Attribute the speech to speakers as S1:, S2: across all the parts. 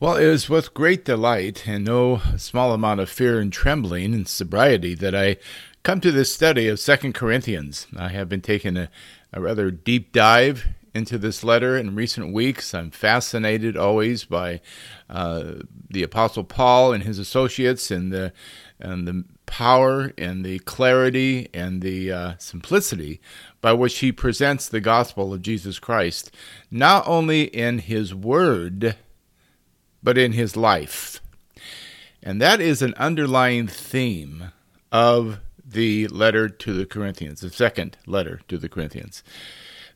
S1: Well, it is with great delight and no small amount of fear and trembling and sobriety that I come to this study of Second Corinthians. I have been taking a, a rather deep dive into this letter in recent weeks. I'm fascinated always by uh, the Apostle Paul and his associates and the and the power and the clarity and the uh, simplicity by which he presents the gospel of Jesus Christ, not only in his word but in his life. And that is an underlying theme of the letter to the Corinthians, the second letter to the Corinthians.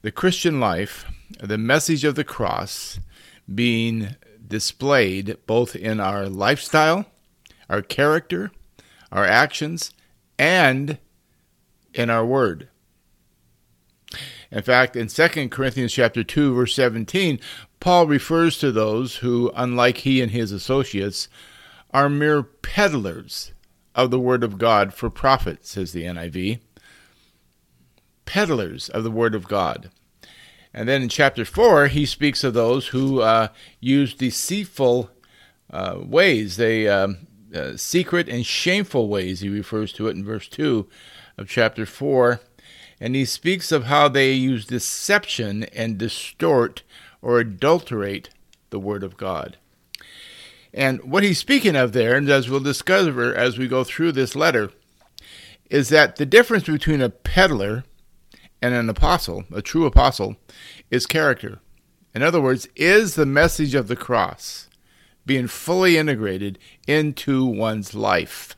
S1: The Christian life, the message of the cross being displayed both in our lifestyle, our character, our actions, and in our word. In fact, in 2 Corinthians chapter 2 verse 17, Paul refers to those who, unlike he and his associates, are mere peddlers of the word of God for profit, says the NIV. Peddlers of the word of God. And then in chapter 4, he speaks of those who uh, use deceitful uh, ways, they um, uh, secret and shameful ways. He refers to it in verse 2 of chapter 4 and he speaks of how they use deception and distort or adulterate the Word of God. And what he's speaking of there, and as we'll discover as we go through this letter, is that the difference between a peddler and an apostle, a true apostle, is character. In other words, is the message of the cross being fully integrated into one's life.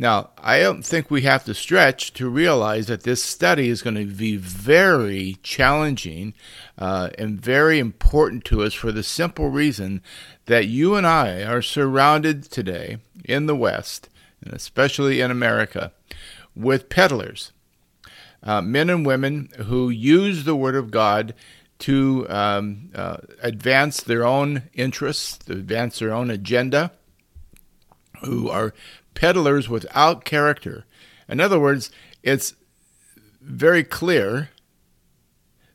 S1: Now, I don't think we have to stretch to realize that this study is going to be very challenging uh, and very important to us for the simple reason that you and I are surrounded today in the West, and especially in America, with peddlers, uh, men and women who use the Word of God to um, uh, advance their own interests, to advance their own agenda, who are peddlers without character. In other words, it's very clear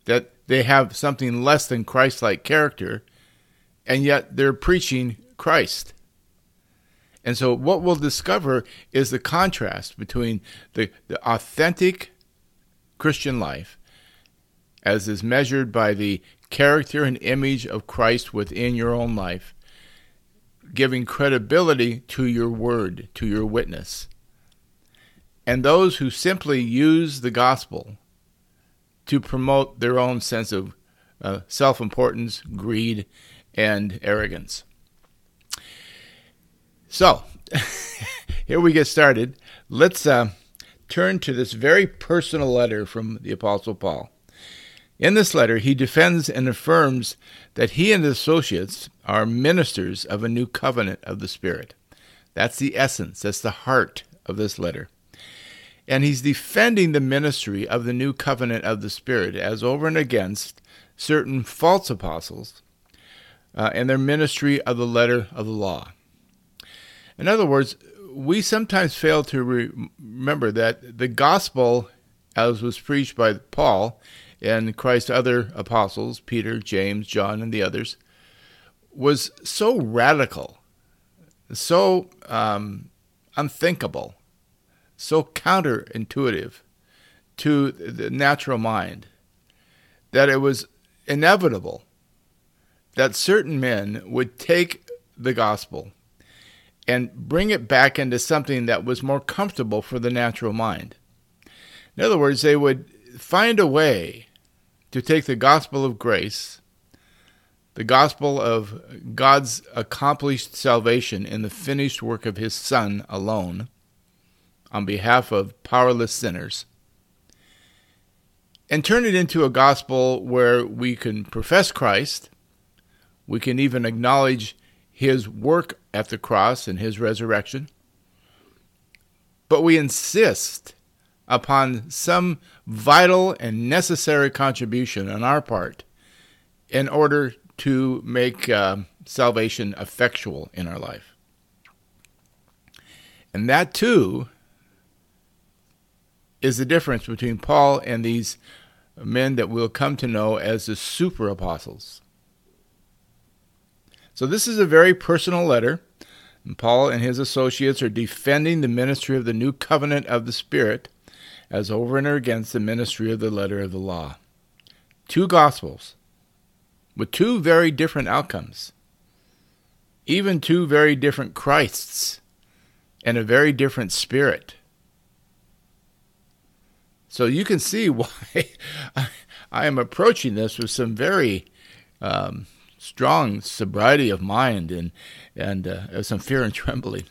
S1: that they have something less than Christ like character, and yet they're preaching Christ. And so, what we'll discover is the contrast between the, the authentic Christian life, as is measured by the character and image of Christ within your own life, giving credibility to your word, to your witness. And those who simply use the gospel to promote their own sense of uh, self importance, greed, and arrogance. So, here we get started. Let's uh, turn to this very personal letter from the Apostle Paul. In this letter, he defends and affirms that he and his associates are ministers of a new covenant of the Spirit. That's the essence, that's the heart of this letter. And he's defending the ministry of the new covenant of the Spirit as over and against certain false apostles uh, and their ministry of the letter of the law. In other words, we sometimes fail to re- remember that the gospel, as was preached by Paul, and Christ's other apostles, Peter, James, John, and the others, was so radical, so um, unthinkable, so counterintuitive to the natural mind that it was inevitable that certain men would take the gospel and bring it back into something that was more comfortable for the natural mind. In other words, they would find a way to take the gospel of grace, the gospel of God's accomplished salvation in the finished work of His Son alone, on behalf of powerless sinners, and turn it into a gospel where we can profess Christ, we can even acknowledge His work at the cross and His resurrection, but we insist upon some vital and necessary contribution on our part in order to make uh, salvation effectual in our life. And that too is the difference between Paul and these men that we'll come to know as the super apostles. So this is a very personal letter. And Paul and his associates are defending the ministry of the new covenant of the Spirit as over and against the ministry of the letter of the law. Two gospels with two very different outcomes, even two very different Christs and a very different spirit. So you can see why I am approaching this with some very um, strong sobriety of mind and and uh, some fear and trembling.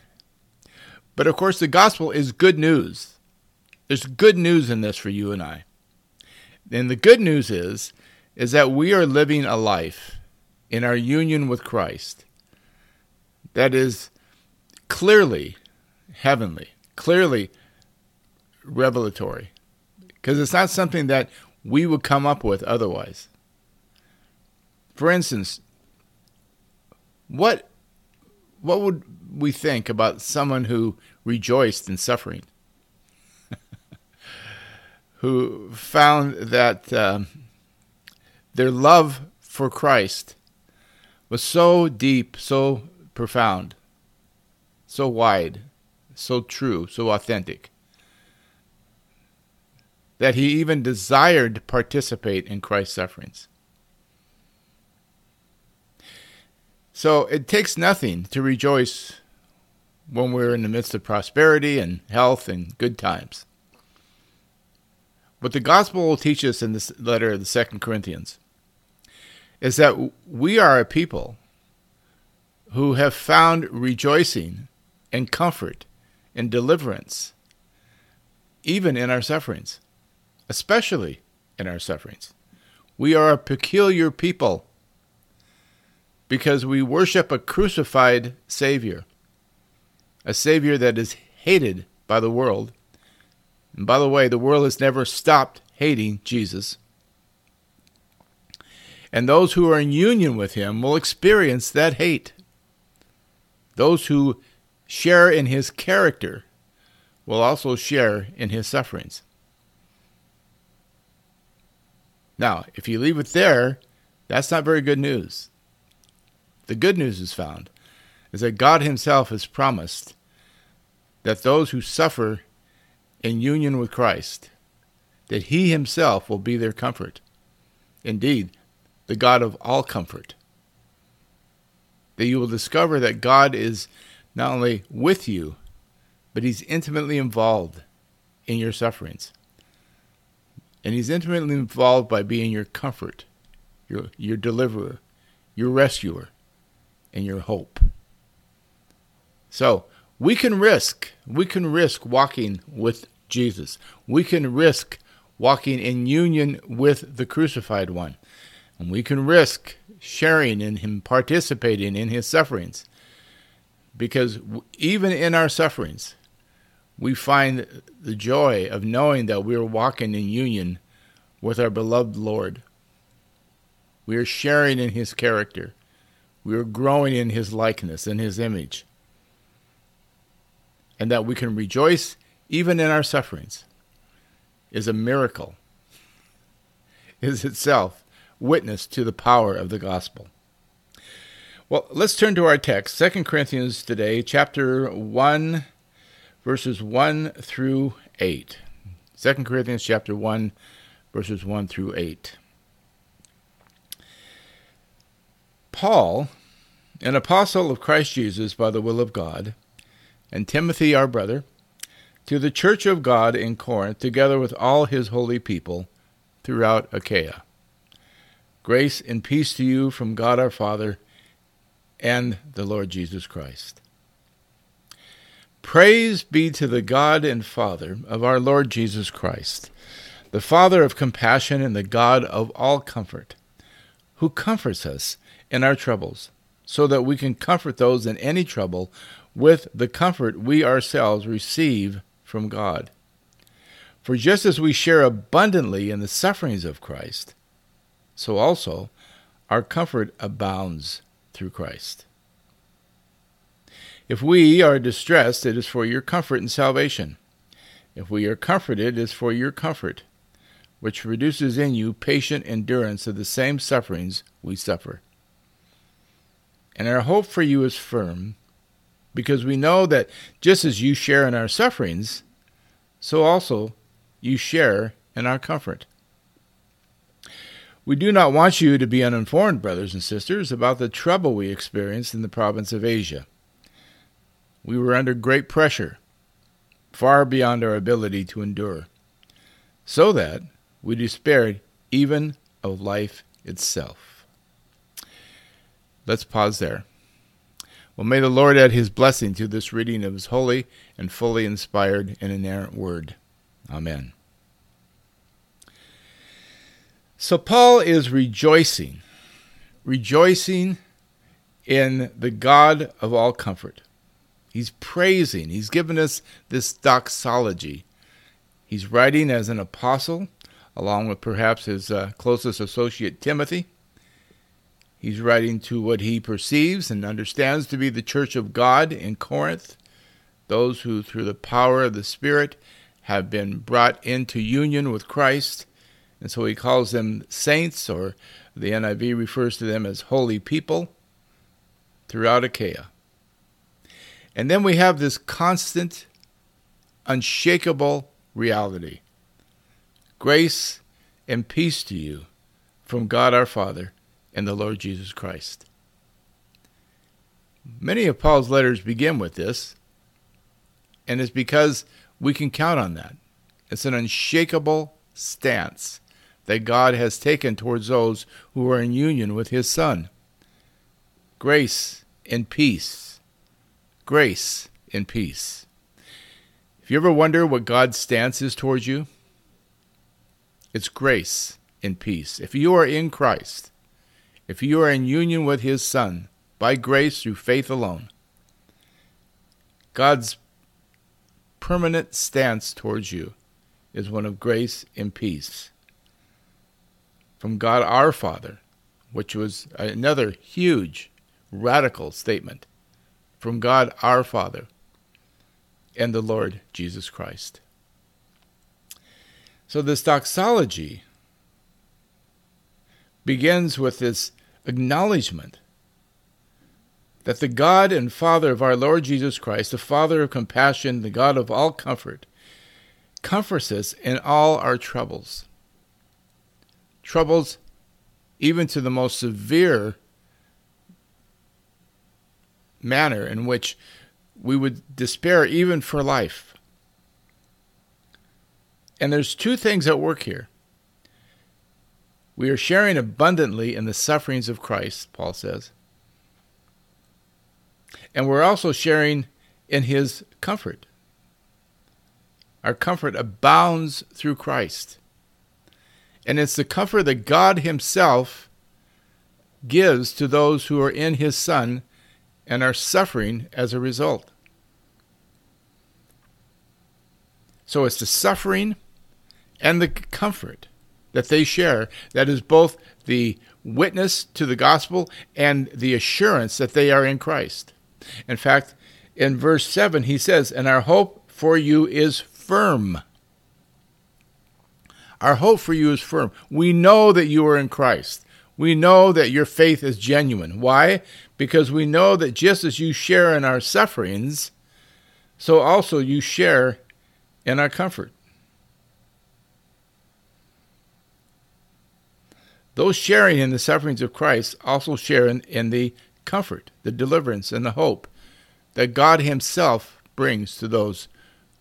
S1: But of course, the gospel is good news. There's good news in this for you and I. And the good news is is that we are living a life in our union with Christ that is clearly heavenly, clearly revelatory. Because it's not something that we would come up with otherwise. For instance, what what would we think about someone who rejoiced in suffering? Who found that um, their love for Christ was so deep, so profound, so wide, so true, so authentic, that he even desired to participate in Christ's sufferings. So it takes nothing to rejoice when we're in the midst of prosperity and health and good times. What the gospel will teach us in this letter of the Second Corinthians is that we are a people who have found rejoicing and comfort and deliverance even in our sufferings, especially in our sufferings. We are a peculiar people because we worship a crucified Savior, a Savior that is hated by the world. And by the way, the world has never stopped hating Jesus. And those who are in union with him will experience that hate. Those who share in his character will also share in his sufferings. Now, if you leave it there, that's not very good news. The good news is found is that God himself has promised that those who suffer in union with Christ, that he himself will be their comfort. Indeed, the God of all comfort. That you will discover that God is not only with you, but He's intimately involved in your sufferings. And He's intimately involved by being your comfort, your, your deliverer, your rescuer, and your hope. So, we can risk, we can risk walking with Jesus. We can risk walking in union with the crucified one. And we can risk sharing in Him, participating in His sufferings. Because even in our sufferings, we find the joy of knowing that we are walking in union with our beloved Lord. We are sharing in His character. We are growing in His likeness in His image. And that we can rejoice even in our sufferings is a miracle, is itself witness to the power of the gospel. Well, let's turn to our text, 2 Corinthians today, chapter 1, verses 1 through 8. 2 Corinthians chapter 1, verses 1 through 8. Paul, an apostle of Christ Jesus by the will of God, and Timothy our brother, to the church of God in Corinth, together with all his holy people throughout Achaia. Grace and peace to you from God our Father and the Lord Jesus Christ. Praise be to the God and Father of our Lord Jesus Christ, the Father of compassion and the God of all comfort, who comforts us in our troubles, so that we can comfort those in any trouble with the comfort we ourselves receive from God. For just as we share abundantly in the sufferings of Christ, so also our comfort abounds through Christ. If we are distressed, it is for your comfort and salvation. If we are comforted, it is for your comfort, which produces in you patient endurance of the same sufferings we suffer. And our hope for you is firm, because we know that just as you share in our sufferings, so also you share in our comfort. We do not want you to be uninformed, brothers and sisters, about the trouble we experienced in the province of Asia. We were under great pressure, far beyond our ability to endure, so that we despaired even of life itself. Let's pause there. Well, may the Lord add his blessing to this reading of his holy and fully inspired and inerrant word. Amen. So Paul is rejoicing, rejoicing in the God of all comfort. He's praising, he's given us this doxology. He's writing as an apostle, along with perhaps his uh, closest associate Timothy. He's writing to what he perceives and understands to be the church of God in Corinth, those who, through the power of the Spirit, have been brought into union with Christ. And so he calls them saints, or the NIV refers to them as holy people throughout Achaia. And then we have this constant, unshakable reality. Grace and peace to you from God our Father and the Lord Jesus Christ. Many of Paul's letters begin with this, and it's because we can count on that. It's an unshakable stance that God has taken towards those who are in union with His Son. Grace and peace. Grace and peace. If you ever wonder what God's stance is towards you, it's grace and peace. If you are in Christ, if you are in union with His Son, by grace through faith alone, God's permanent stance towards you is one of grace and peace from God our Father, which was another huge, radical statement from God our Father and the Lord Jesus Christ. So, this doxology begins with this acknowledgement that the God and Father of our Lord Jesus Christ, the Father of compassion, the God of all comfort, comforts us in all our troubles troubles even to the most severe manner in which we would despair even for life. And there's two things at work here. We are sharing abundantly in the sufferings of Christ, Paul says. And we're also sharing in his comfort. Our comfort abounds through Christ. And it's the comfort that God Himself gives to those who are in His Son and are suffering as a result. So it's the suffering and the comfort that they share that is both the witness to the gospel and the assurance that they are in Christ. In fact, in verse 7, he says, And our hope for you is firm. Our hope for you is firm. We know that you are in Christ. We know that your faith is genuine. Why? Because we know that just as you share in our sufferings, so also you share in our comfort. Those sharing in the sufferings of Christ also share in, in the comfort, the deliverance, and the hope that God Himself brings to those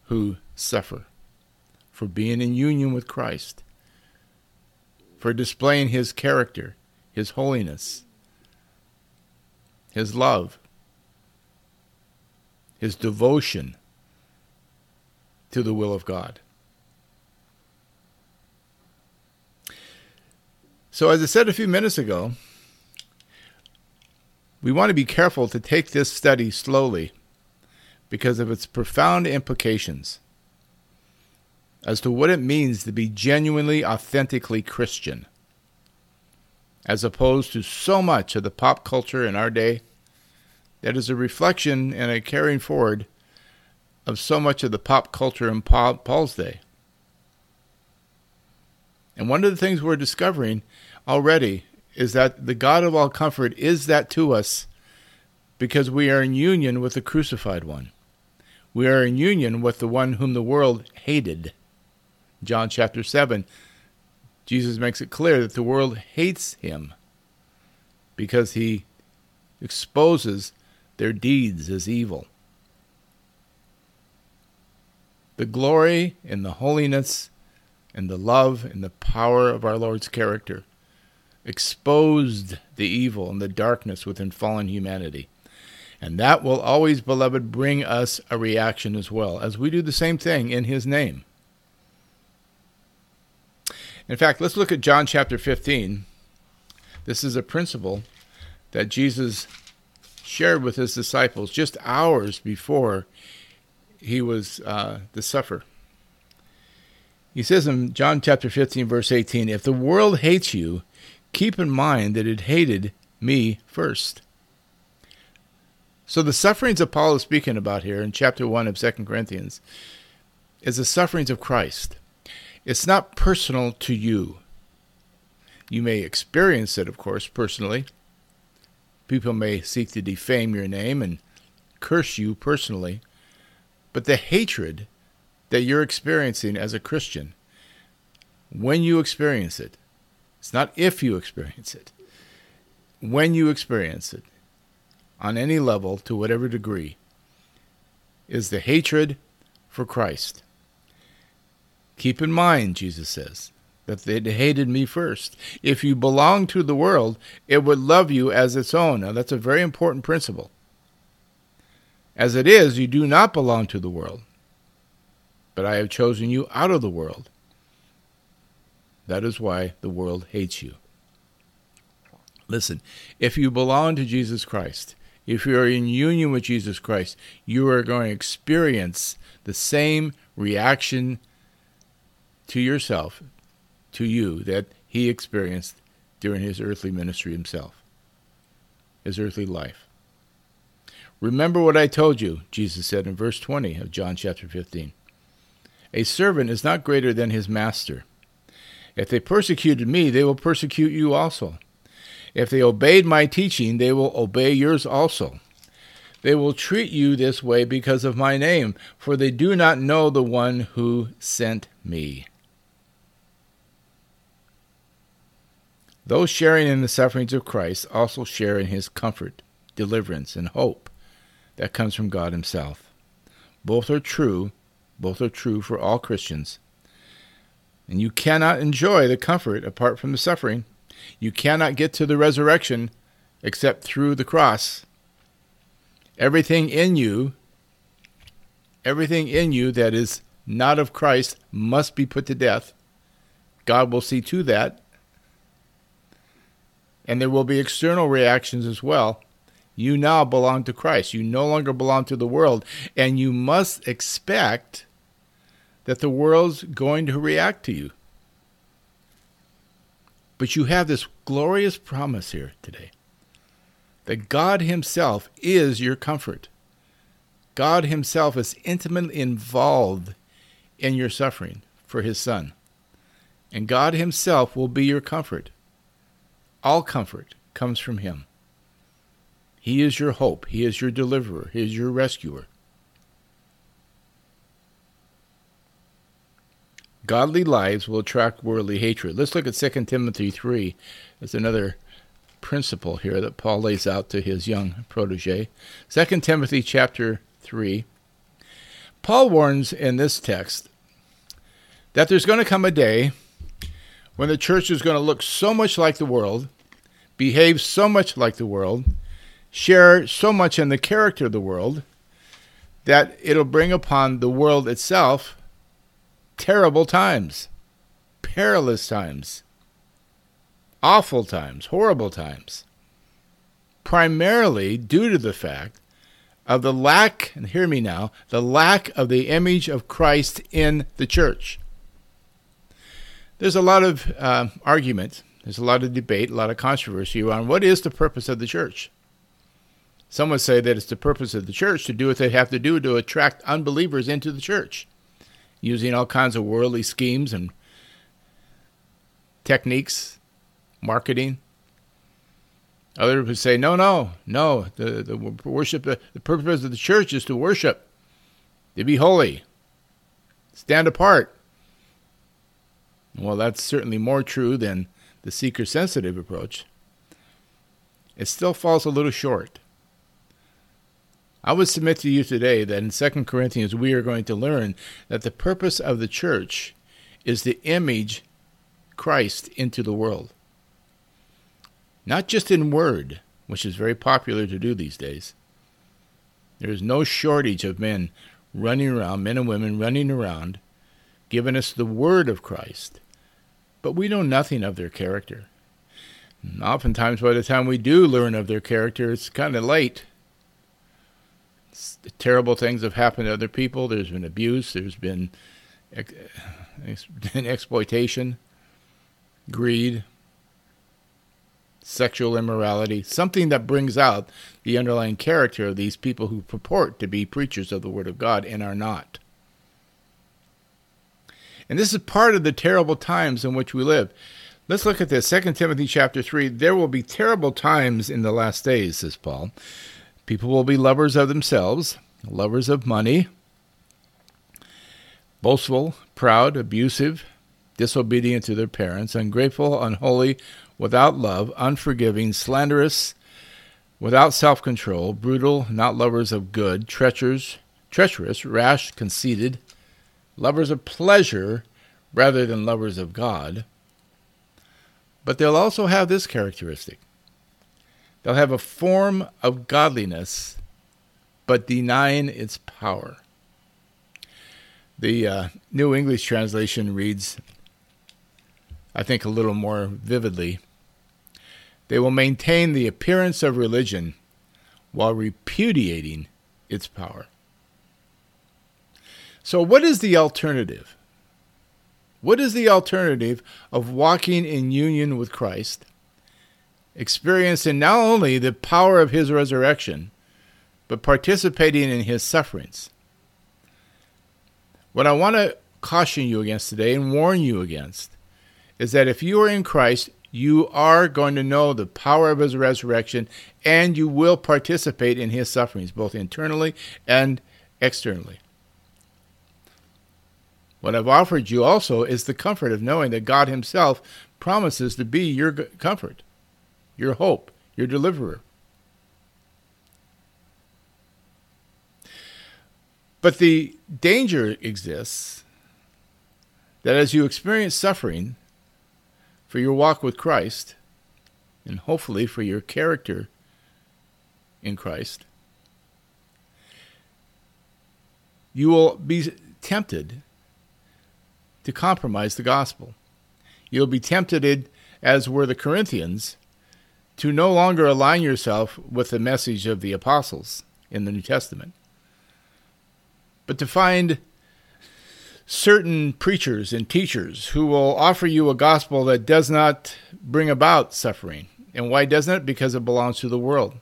S1: who suffer for being in union with Christ, for displaying His character, His holiness, His love, His devotion to the will of God. So, as I said a few minutes ago, we want to be careful to take this study slowly because of its profound implications as to what it means to be genuinely, authentically Christian, as opposed to so much of the pop culture in our day that is a reflection and a carrying forward of so much of the pop culture in Paul's day. And one of the things we're discovering already is that the God of all comfort is that to us because we are in union with the crucified one. We are in union with the one whom the world hated. John chapter 7, Jesus makes it clear that the world hates him because he exposes their deeds as evil. The glory and the holiness and the love and the power of our Lord's character exposed the evil and the darkness within fallen humanity. And that will always, beloved, bring us a reaction as well, as we do the same thing in His name. In fact, let's look at John chapter 15. This is a principle that Jesus shared with his disciples just hours before he was uh, to suffer. He says in John chapter 15, verse 18, If the world hates you, keep in mind that it hated me first. So the sufferings that Paul is speaking about here in chapter 1 of 2 Corinthians is the sufferings of Christ. It's not personal to you. You may experience it, of course, personally. People may seek to defame your name and curse you personally. But the hatred that you're experiencing as a Christian, when you experience it, it's not if you experience it, when you experience it, on any level, to whatever degree, is the hatred for Christ. Keep in mind, Jesus says, that they hated me first. If you belong to the world, it would love you as its own. Now, that's a very important principle. As it is, you do not belong to the world, but I have chosen you out of the world. That is why the world hates you. Listen, if you belong to Jesus Christ, if you are in union with Jesus Christ, you are going to experience the same reaction to yourself, to you, that he experienced during his earthly ministry himself, his earthly life. Remember what I told you, Jesus said in verse 20 of John chapter 15. A servant is not greater than his master. If they persecuted me, they will persecute you also. If they obeyed my teaching, they will obey yours also. They will treat you this way because of my name, for they do not know the one who sent me. Those sharing in the sufferings of Christ also share in his comfort, deliverance, and hope that comes from God himself. Both are true, both are true for all Christians. And you cannot enjoy the comfort apart from the suffering. You cannot get to the resurrection except through the cross. Everything in you, everything in you that is not of Christ must be put to death. God will see to that and there will be external reactions as well. You now belong to Christ. You no longer belong to the world. And you must expect that the world's going to react to you. But you have this glorious promise here today that God Himself is your comfort. God Himself is intimately involved in your suffering for His Son. And God Himself will be your comfort. All comfort comes from Him. He is your hope. He is your deliverer. He is your rescuer. Godly lives will attract worldly hatred. Let's look at 2 Timothy 3 as another principle here that Paul lays out to his young protege. 2 Timothy chapter 3. Paul warns in this text that there's going to come a day when the church is going to look so much like the world behave so much like the world, share so much in the character of the world, that it'll bring upon the world itself terrible times, perilous times, awful times, horrible times. Primarily due to the fact of the lack, and hear me now, the lack of the image of Christ in the church. There's a lot of uh, argument there's a lot of debate, a lot of controversy around what is the purpose of the church. Some would say that it's the purpose of the church to do what they have to do to attract unbelievers into the church, using all kinds of worldly schemes and techniques, marketing. Others would say, no, no, no. The, the worship, the, the purpose of the church is to worship, to be holy, stand apart. Well, that's certainly more true than the seeker sensitive approach. It still falls a little short. I would submit to you today that in 2 Corinthians we are going to learn that the purpose of the church is to image Christ into the world. Not just in word, which is very popular to do these days. There is no shortage of men running around, men and women running around, giving us the word of Christ, but we know nothing of their character. And oftentimes, by the time we do learn of their character, it's kind of late. Terrible things have happened to other people. There's been abuse. There's been, ex- exploitation, greed, sexual immorality, something that brings out the underlying character of these people who purport to be preachers of the Word of God and are not. And this is part of the terrible times in which we live. Let's look at this. 2 Timothy chapter 3. There will be terrible times in the last days, says Paul. People will be lovers of themselves, lovers of money, boastful, proud, abusive, disobedient to their parents, ungrateful, unholy, without love, unforgiving, slanderous, without self control, brutal, not lovers of good, treacherous, treacherous, rash, conceited, lovers of pleasure rather than lovers of God. But they'll also have this characteristic they'll have a form of godliness, but denying its power. The uh, New English translation reads, I think, a little more vividly. They will maintain the appearance of religion while repudiating its power. So, what is the alternative? What is the alternative of walking in union with Christ, experiencing not only the power of his resurrection, but participating in his sufferings? What I want to caution you against today and warn you against is that if you are in Christ, you are going to know the power of his resurrection and you will participate in his sufferings, both internally and externally. What I've offered you also is the comfort of knowing that God Himself promises to be your comfort, your hope, your deliverer. But the danger exists that as you experience suffering for your walk with Christ, and hopefully for your character in Christ, you will be tempted to compromise the gospel. You'll be tempted, as were the Corinthians, to no longer align yourself with the message of the apostles in the New Testament, but to find certain preachers and teachers who will offer you a gospel that does not bring about suffering. And why doesn't it? Because it belongs to the world.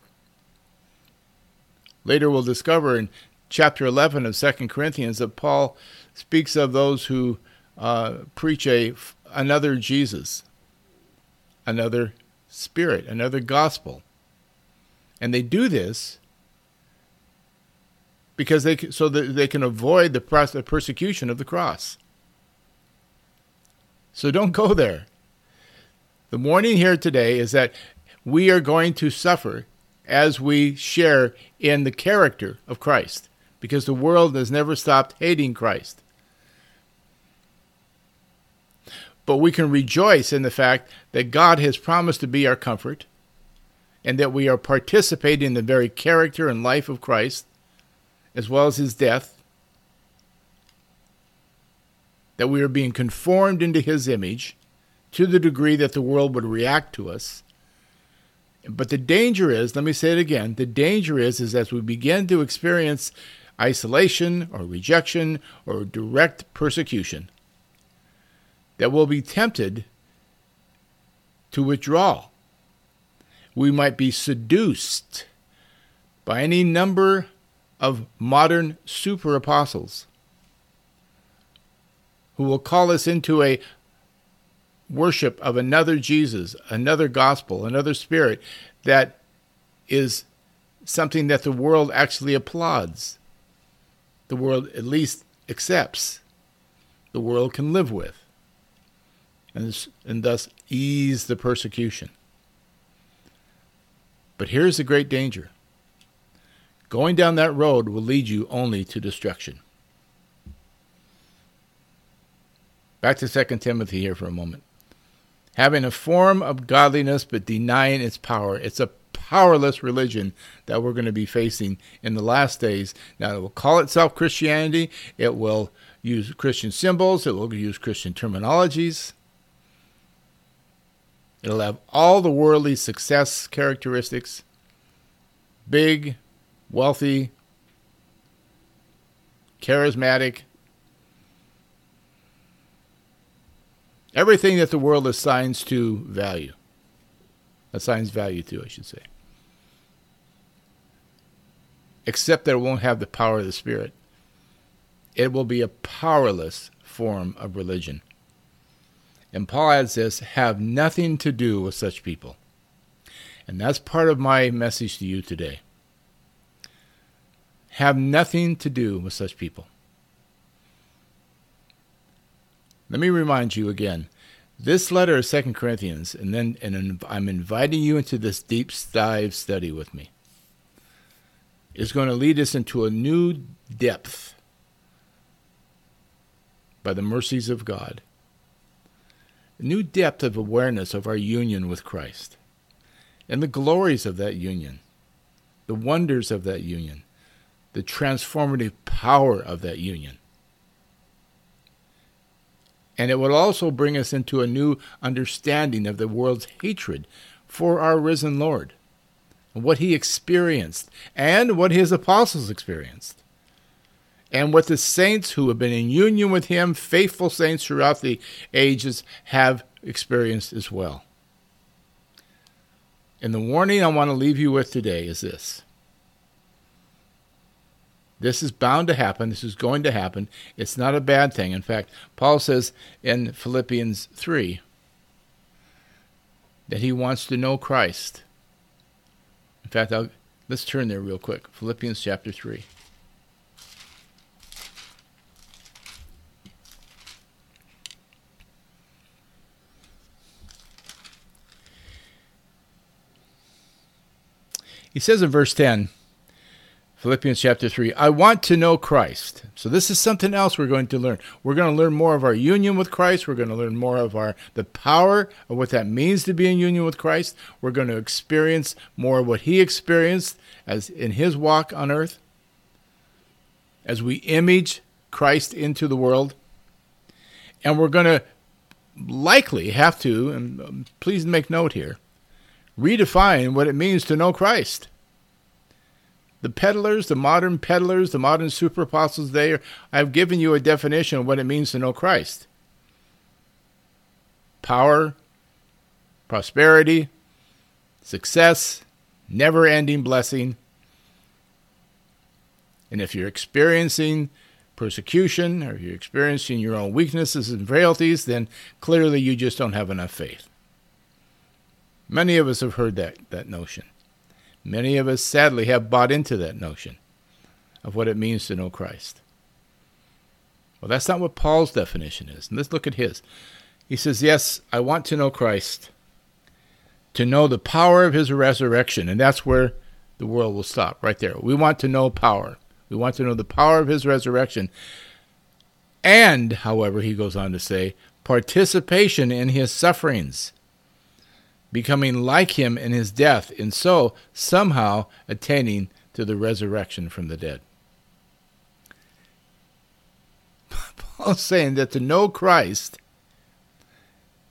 S1: Later, we'll discover in chapter 11 of 2 Corinthians that Paul speaks of those who uh, preach a another Jesus, another spirit, another gospel, and they do this because they so that they can avoid the persecution of the cross. So don't go there. The warning here today is that we are going to suffer as we share in the character of Christ because the world has never stopped hating Christ. But we can rejoice in the fact that God has promised to be our comfort and that we are participating in the very character and life of Christ as well as his death, that we are being conformed into his image to the degree that the world would react to us. But the danger is, let me say it again, the danger is is as we begin to experience isolation or rejection or direct persecution, that will be tempted to withdraw. We might be seduced by any number of modern super apostles who will call us into a worship of another Jesus, another gospel, another spirit that is something that the world actually applauds, the world at least accepts, the world can live with, and, and thus ease the persecution. But here's the great danger going down that road will lead you only to destruction. Back to 2 Timothy here for a moment. Having a form of godliness but denying its power. It's a powerless religion that we're going to be facing in the last days. Now, it will call itself Christianity, it will use Christian symbols, it will use Christian terminologies. It'll have all the worldly success characteristics big, wealthy, charismatic, everything that the world assigns to value, assigns value to, I should say. Except that it won't have the power of the Spirit. It will be a powerless form of religion. And Paul adds this have nothing to do with such people. And that's part of my message to you today. Have nothing to do with such people. Let me remind you again. This letter of Second Corinthians, and then and I'm inviting you into this deep dive study with me, is going to lead us into a new depth by the mercies of God new depth of awareness of our union with Christ and the glories of that union, the wonders of that union, the transformative power of that union. And it will also bring us into a new understanding of the world's hatred for our risen Lord, what he experienced, and what his apostles experienced and what the saints who have been in union with him, faithful saints throughout the ages, have experienced as well. And the warning I want to leave you with today is this. This is bound to happen. This is going to happen. It's not a bad thing. In fact, Paul says in Philippians 3 that he wants to know Christ. In fact, I'll, let's turn there real quick. Philippians chapter 3. He says in verse 10, Philippians chapter 3, I want to know Christ. So this is something else we're going to learn. We're going to learn more of our union with Christ. We're going to learn more of our the power of what that means to be in union with Christ. We're going to experience more of what he experienced as in his walk on earth as we image Christ into the world. And we're going to likely have to, and um, please make note here, redefine what it means to know Christ. The peddlers, the modern peddlers, the modern super apostles, they are, I've given you a definition of what it means to know Christ. Power, prosperity, success, never ending blessing. And if you're experiencing persecution or you're experiencing your own weaknesses and frailties, then clearly you just don't have enough faith. Many of us have heard that, that notion. Many of us, sadly, have bought into that notion of what it means to know Christ. Well, that's not what Paul's definition is. And let's look at his. He says, Yes, I want to know Christ, to know the power of his resurrection. And that's where the world will stop, right there. We want to know power. We want to know the power of his resurrection. And, however, he goes on to say, participation in his sufferings becoming like him in his death, and so somehow attaining to the resurrection from the dead. Paul's saying that to know Christ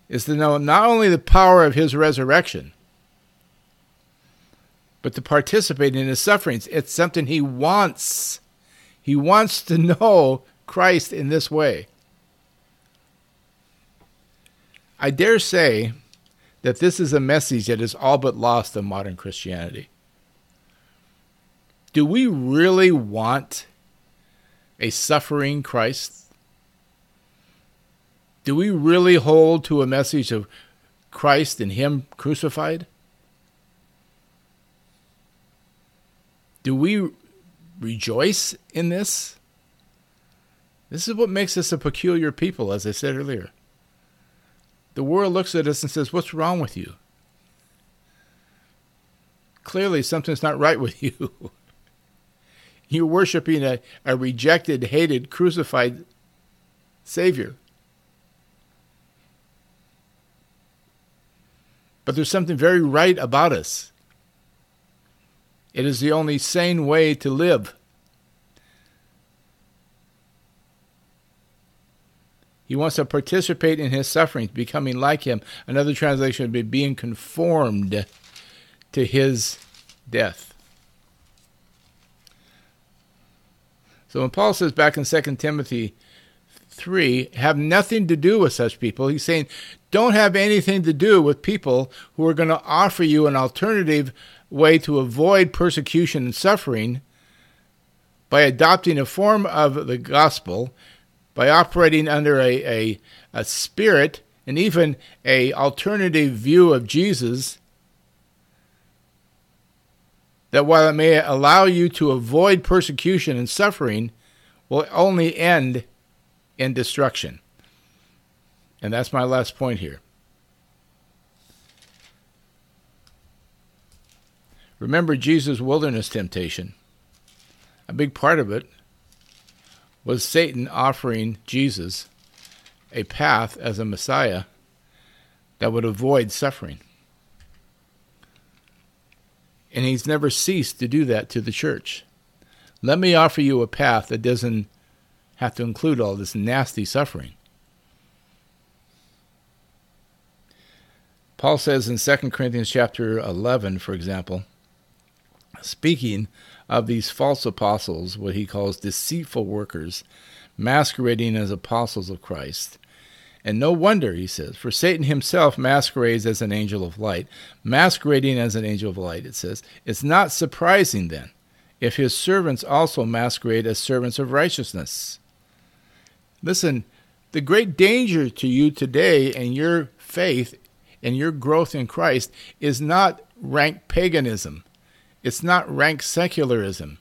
S1: is to know not only the power of his resurrection, but to participate in his sufferings. It's something he wants. He wants to know Christ in this way. I dare say that this is a message that is all but lost in modern Christianity. Do we really want a suffering Christ? Do we really hold to a message of Christ and Him crucified? Do we rejoice in this? This is what makes us a peculiar people, as I said earlier. The world looks at us and says, What's wrong with you? Clearly, something's not right with you. You're worshiping a, a rejected, hated, crucified Savior. But there's something very right about us. It is the only sane way to live. He wants to participate in his sufferings, becoming like him. Another translation would be being conformed to his death. So when Paul says back in 2 Timothy 3, have nothing to do with such people, he's saying don't have anything to do with people who are going to offer you an alternative way to avoid persecution and suffering by adopting a form of the gospel, by operating under a, a, a spirit and even a alternative view of Jesus that while it may allow you to avoid persecution and suffering, will only end in destruction. And that's my last point here. Remember Jesus' wilderness temptation. A big part of it was Satan offering Jesus a path as a Messiah that would avoid suffering. And he's never ceased to do that to the church. Let me offer you a path that doesn't have to include all this nasty suffering. Paul says in 2 Corinthians chapter 11, for example, speaking of these false apostles, what he calls deceitful workers, masquerading as apostles of Christ, and no wonder, he says, for Satan himself masquerades as an angel of light. Masquerading as an angel of light, it says. It's not surprising then if his servants also masquerade as servants of righteousness. Listen, the great danger to you today and your faith and your growth in Christ is not rank paganism. It's not rank secularism.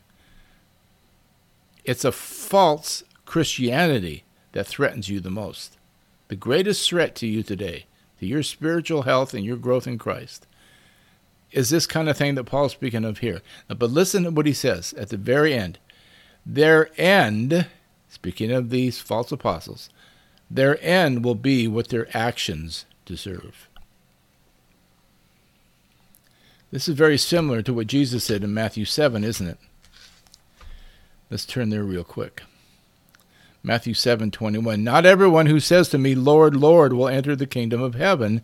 S1: It's a false Christianity that threatens you the most the greatest threat to you today, to your spiritual health and your growth in Christ, is this kind of thing that Paul's speaking of here. But listen to what he says at the very end. Their end, speaking of these false apostles, their end will be what their actions deserve. This is very similar to what Jesus said in Matthew 7, isn't it? Let's turn there real quick. Matthew 7:21 Not everyone who says to me Lord Lord will enter the kingdom of heaven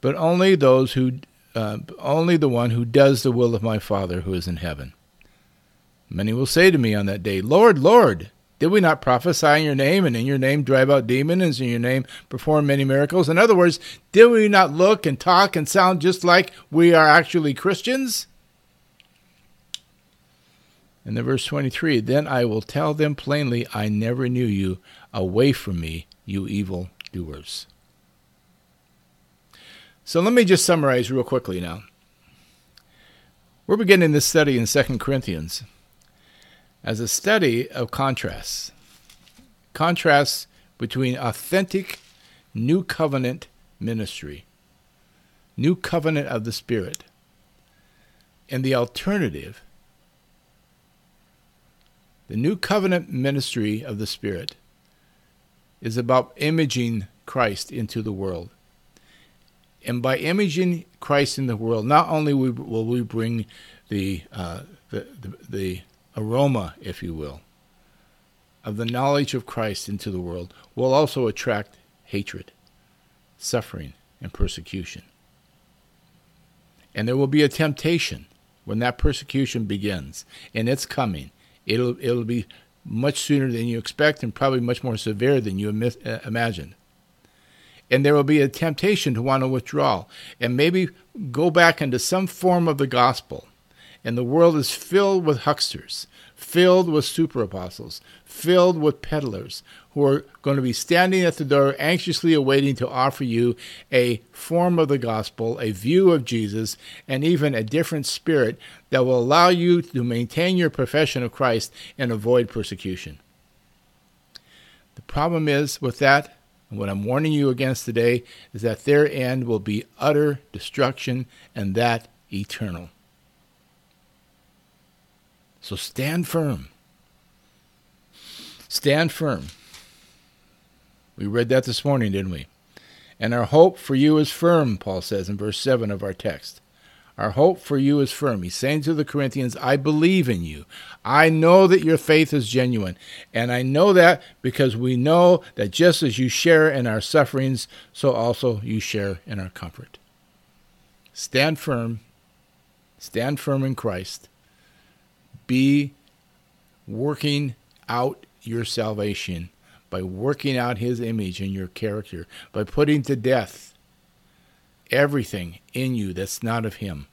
S1: but only those who uh, only the one who does the will of my Father who is in heaven Many will say to me on that day Lord Lord did we not prophesy in your name and in your name drive out demons and in your name perform many miracles in other words did we not look and talk and sound just like we are actually Christians and then verse 23 Then I will tell them plainly, I never knew you. Away from me, you evil doers. So let me just summarize real quickly now. We're beginning this study in 2 Corinthians as a study of contrasts. Contrasts between authentic new covenant ministry, new covenant of the Spirit, and the alternative the new covenant ministry of the Spirit is about imaging Christ into the world. And by imaging Christ in the world, not only will we bring the, uh, the, the, the aroma, if you will, of the knowledge of Christ into the world, we'll also attract hatred, suffering, and persecution. And there will be a temptation when that persecution begins, and it's coming. It'll it'll be much sooner than you expect and probably much more severe than you uh, imagine. And there will be a temptation to want to withdraw and maybe go back into some form of the gospel And the world is filled with hucksters, filled with super apostles, filled with peddlers who are going to be standing at the door anxiously awaiting to offer you a form of the gospel, a view of Jesus, and even a different spirit that will allow you to maintain your profession of Christ and avoid persecution. The problem is with that, and what I'm warning you against today, is that their end will be utter destruction and that eternal. So stand firm. Stand firm. We read that this morning, didn't we? And our hope for you is firm, Paul says in verse 7 of our text. Our hope for you is firm. He's saying to the Corinthians, I believe in you. I know that your faith is genuine. And I know that because we know that just as you share in our sufferings, so also you share in our comfort. Stand firm. Stand firm in Christ. Be working out your salvation by working out his image in your character, by putting to death everything in you that's not of him.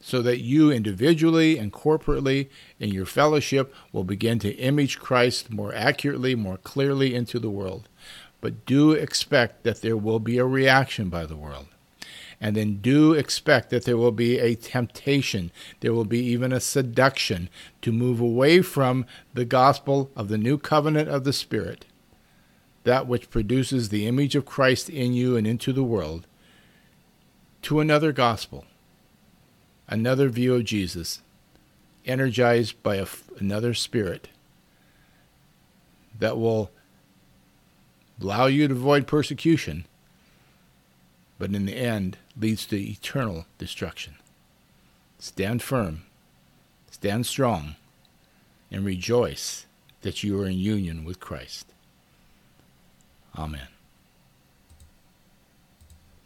S1: So that you individually and corporately in your fellowship will begin to image Christ more accurately, more clearly into the world. But do expect that there will be a reaction by the world. And then do expect that there will be a temptation, there will be even a seduction to move away from the gospel of the new covenant of the Spirit, that which produces the image of Christ in you and into the world, to another gospel, another view of Jesus, energized by a, another Spirit that will allow you to avoid persecution. But in the end leads to eternal destruction. Stand firm, stand strong, and rejoice that you are in union with Christ. Amen.